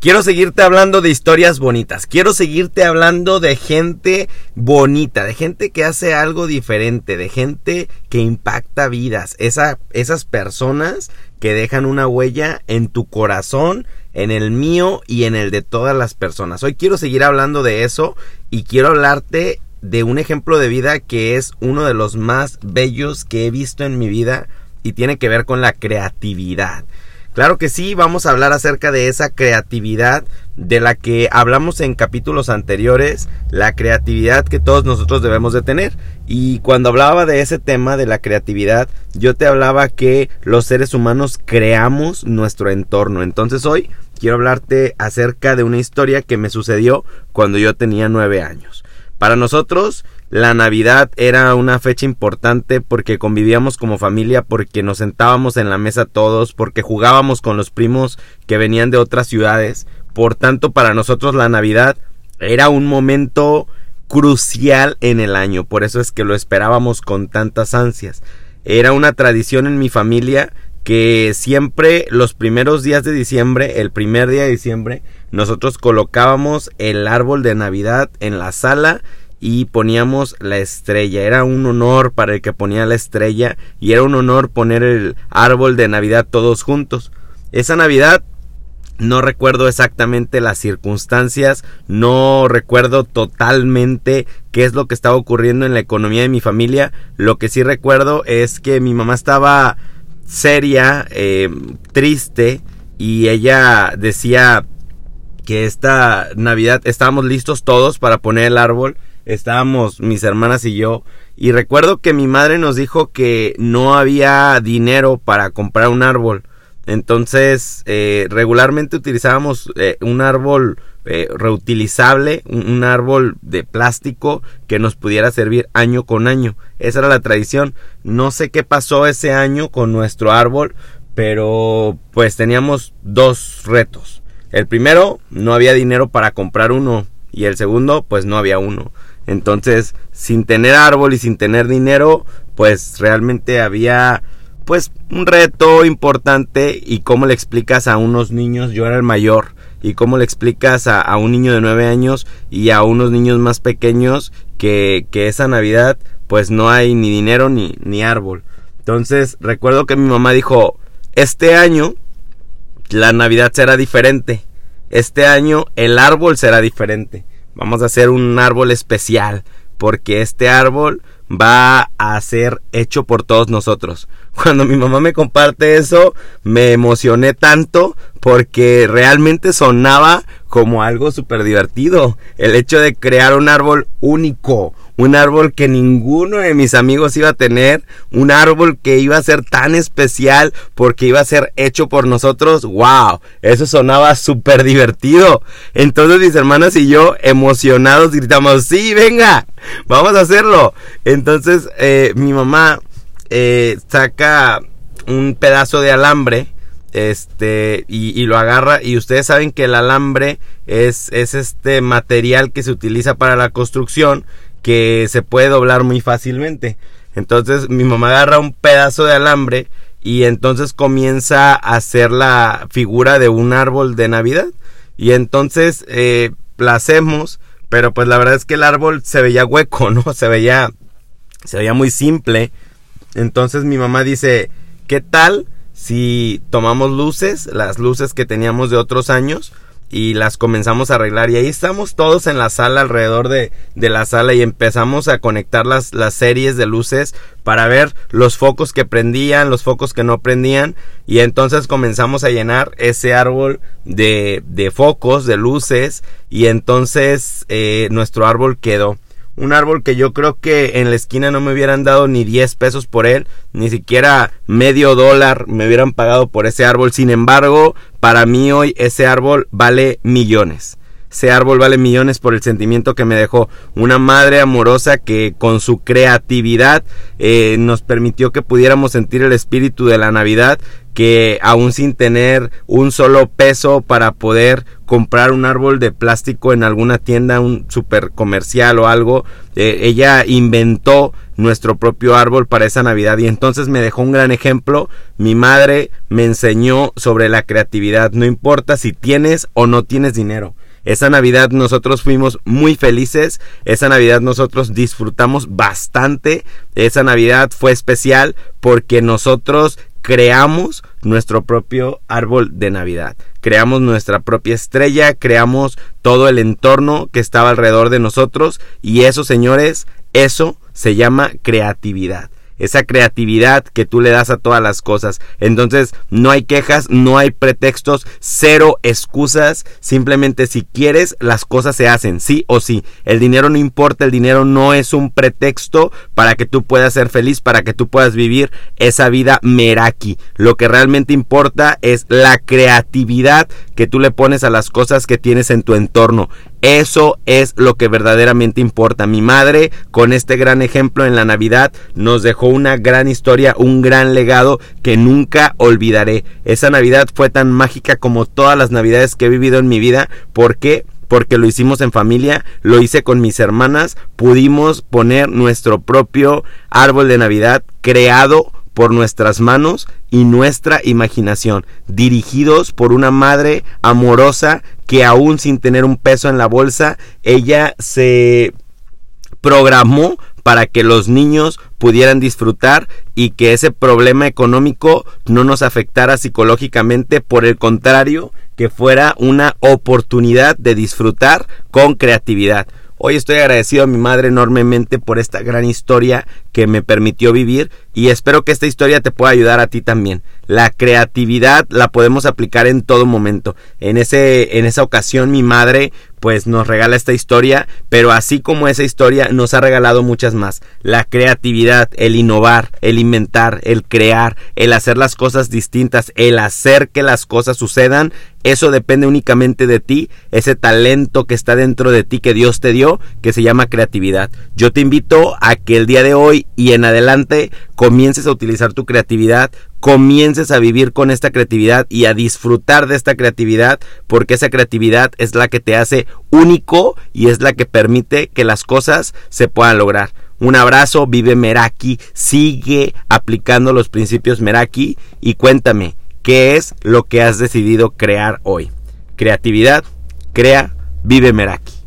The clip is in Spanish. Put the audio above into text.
Quiero seguirte hablando de historias bonitas. Quiero seguirte hablando de gente bonita, de gente que hace algo diferente, de gente que impacta vidas. Esa, esas personas que dejan una huella en tu corazón, en el mío y en el de todas las personas. Hoy quiero seguir hablando de eso y quiero hablarte de un ejemplo de vida que es uno de los más bellos que he visto en mi vida y tiene que ver con la creatividad. Claro que sí, vamos a hablar acerca de esa creatividad de la que hablamos en capítulos anteriores, la creatividad que todos nosotros debemos de tener. Y cuando hablaba de ese tema de la creatividad, yo te hablaba que los seres humanos creamos nuestro entorno. Entonces hoy quiero hablarte acerca de una historia que me sucedió cuando yo tenía nueve años. Para nosotros, la Navidad era una fecha importante porque convivíamos como familia, porque nos sentábamos en la mesa todos, porque jugábamos con los primos que venían de otras ciudades. Por tanto, para nosotros la Navidad era un momento crucial en el año, por eso es que lo esperábamos con tantas ansias. Era una tradición en mi familia que siempre los primeros días de diciembre, el primer día de diciembre, nosotros colocábamos el árbol de Navidad en la sala y poníamos la estrella. Era un honor para el que ponía la estrella y era un honor poner el árbol de Navidad todos juntos. Esa Navidad no recuerdo exactamente las circunstancias, no recuerdo totalmente qué es lo que estaba ocurriendo en la economía de mi familia. Lo que sí recuerdo es que mi mamá estaba seria, eh, triste, y ella decía que esta Navidad estábamos listos todos para poner el árbol, estábamos mis hermanas y yo, y recuerdo que mi madre nos dijo que no había dinero para comprar un árbol. Entonces, eh, regularmente utilizábamos eh, un árbol eh, reutilizable, un, árbol de plástico que nos pudiera servir año con año. Esa era la tradición. No sé qué pasó ese año con nuestro árbol, pero pues teníamos dos retos. El primero, no había dinero para comprar uno y el segundo, pues no había uno. Entonces, sin tener árbol y sin tener dinero, pues realmente había pues un reto importante. Y cómo le explicas a unos niños, yo era el mayor, y cómo le explicas a, un niño de nueve años y a unos niños más pequeños que, que esa Navidad pues no hay ni dinero ni, ni árbol. Entonces recuerdo que mi mamá dijo, este año la Navidad será diferente, este año el árbol será diferente, vamos a hacer un árbol especial, porque este árbol va a ser hecho por todos nosotros. Cuando mi mamá me comparte eso, me emocioné tanto porque realmente sonaba como algo súper divertido. El hecho de crear un árbol único, un árbol que ninguno de mis amigos iba a tener, un árbol que iba a ser tan especial porque iba a ser hecho por nosotros, wow, eso sonaba súper divertido. Entonces mis hermanas y yo emocionados gritamos, sí, venga, vamos a hacerlo. Entonces eh, mi mamá eh, saca un pedazo de alambre este y, lo agarra y ustedes saben que el alambre es, es este material que se utiliza para la construcción que se puede doblar muy fácilmente. Entonces mi mamá agarra un pedazo de alambre y entonces comienza a hacer la figura de un árbol de navidad. Y entonces eh, la hacemos pero pues la verdad es que el árbol se veía hueco no se veía se veía muy simple. Entonces mi mamá dice, ¿qué tal si tomamos luces, las luces que teníamos de otros años, y las comenzamos a arreglar? Y ahí estamos todos en la sala, alrededor de, de la sala, y empezamos a conectar las, las series de luces para ver los focos que prendían, los focos que no prendían, y entonces comenzamos a llenar ese árbol de, de focos, de luces, y entonces eh, nuestro árbol quedó un árbol que yo creo que en la esquina no me hubieran dado ni 10 pesos por él, ni siquiera medio dólar me hubieran pagado por ese árbol. Sin embargo, para mí hoy ese árbol vale millones. Ese árbol vale millones por el sentimiento que me dejó. Una madre amorosa que con su creatividad eh, nos permitió que pudiéramos sentir el espíritu de la Navidad que aún sin tener un solo peso para poder comprar un árbol de plástico en alguna tienda, un super comercial o algo, eh, ella inventó nuestro propio árbol para esa Navidad y entonces me dejó un gran ejemplo. Mi madre me enseñó sobre la creatividad, no importa si tienes o no tienes dinero. Esa Navidad nosotros fuimos muy felices, esa Navidad nosotros disfrutamos bastante, esa Navidad fue especial porque nosotros creamos nuestro propio árbol de Navidad, creamos nuestra propia estrella, creamos todo el entorno que estaba alrededor de nosotros y eso, señores, eso se llama creatividad esa creatividad que tú le das a todas las cosas. Entonces, no hay quejas, no hay pretextos, cero excusas, simplemente si quieres, las cosas se hacen, sí o sí. El dinero no importa, el dinero no es un pretexto para que tú puedas ser feliz, para que tú puedas vivir esa vida meraki. Lo que realmente importa es la creatividad que tú le pones a las cosas que tienes en tu entorno. Eso es lo que verdaderamente importa. Mi madre, con este gran ejemplo en la Navidad, nos dejó una gran historia, un gran legado que nunca olvidaré. Esa Navidad fue tan mágica como todas las Navidades que he vivido en mi vida. ¿Por qué? porque lo hicimos en familia, lo hice con mis hermanas, pudimos poner nuestro propio árbol de Navidad creado por nuestras manos y nuestra imaginación, dirigidos por una madre amorosa que aún sin tener un peso en la bolsa, ella se programó para que los niños pudieran disfrutar y que ese problema económico no nos afectara psicológicamente, por el contrario, que fuera una oportunidad de disfrutar con creatividad. Hoy estoy agradecido a mi madre enormemente por esta gran historia que me permitió vivir y espero que esta historia te pueda ayudar a ti también. La creatividad la podemos aplicar en todo momento. En ese en esa ocasión mi madre pues nos regala esta historia, pero así como esa historia nos ha regalado muchas más. La creatividad, el innovar, el inventar, el crear, el hacer las cosas distintas, el hacer que las cosas sucedan, eso depende únicamente de ti, ese talento que está dentro de ti que Dios te dio, que se llama creatividad. Yo te invito a que el día de hoy y en adelante comiences a utilizar tu creatividad, comiences a vivir con esta creatividad y a disfrutar de esta creatividad porque esa creatividad es la que te hace único y es la que permite que las cosas se puedan lograr. Un abrazo, vive Meraki, sigue aplicando los principios Meraki y cuéntame, ¿qué es lo que has decidido crear hoy? Creatividad, crea, vive Meraki.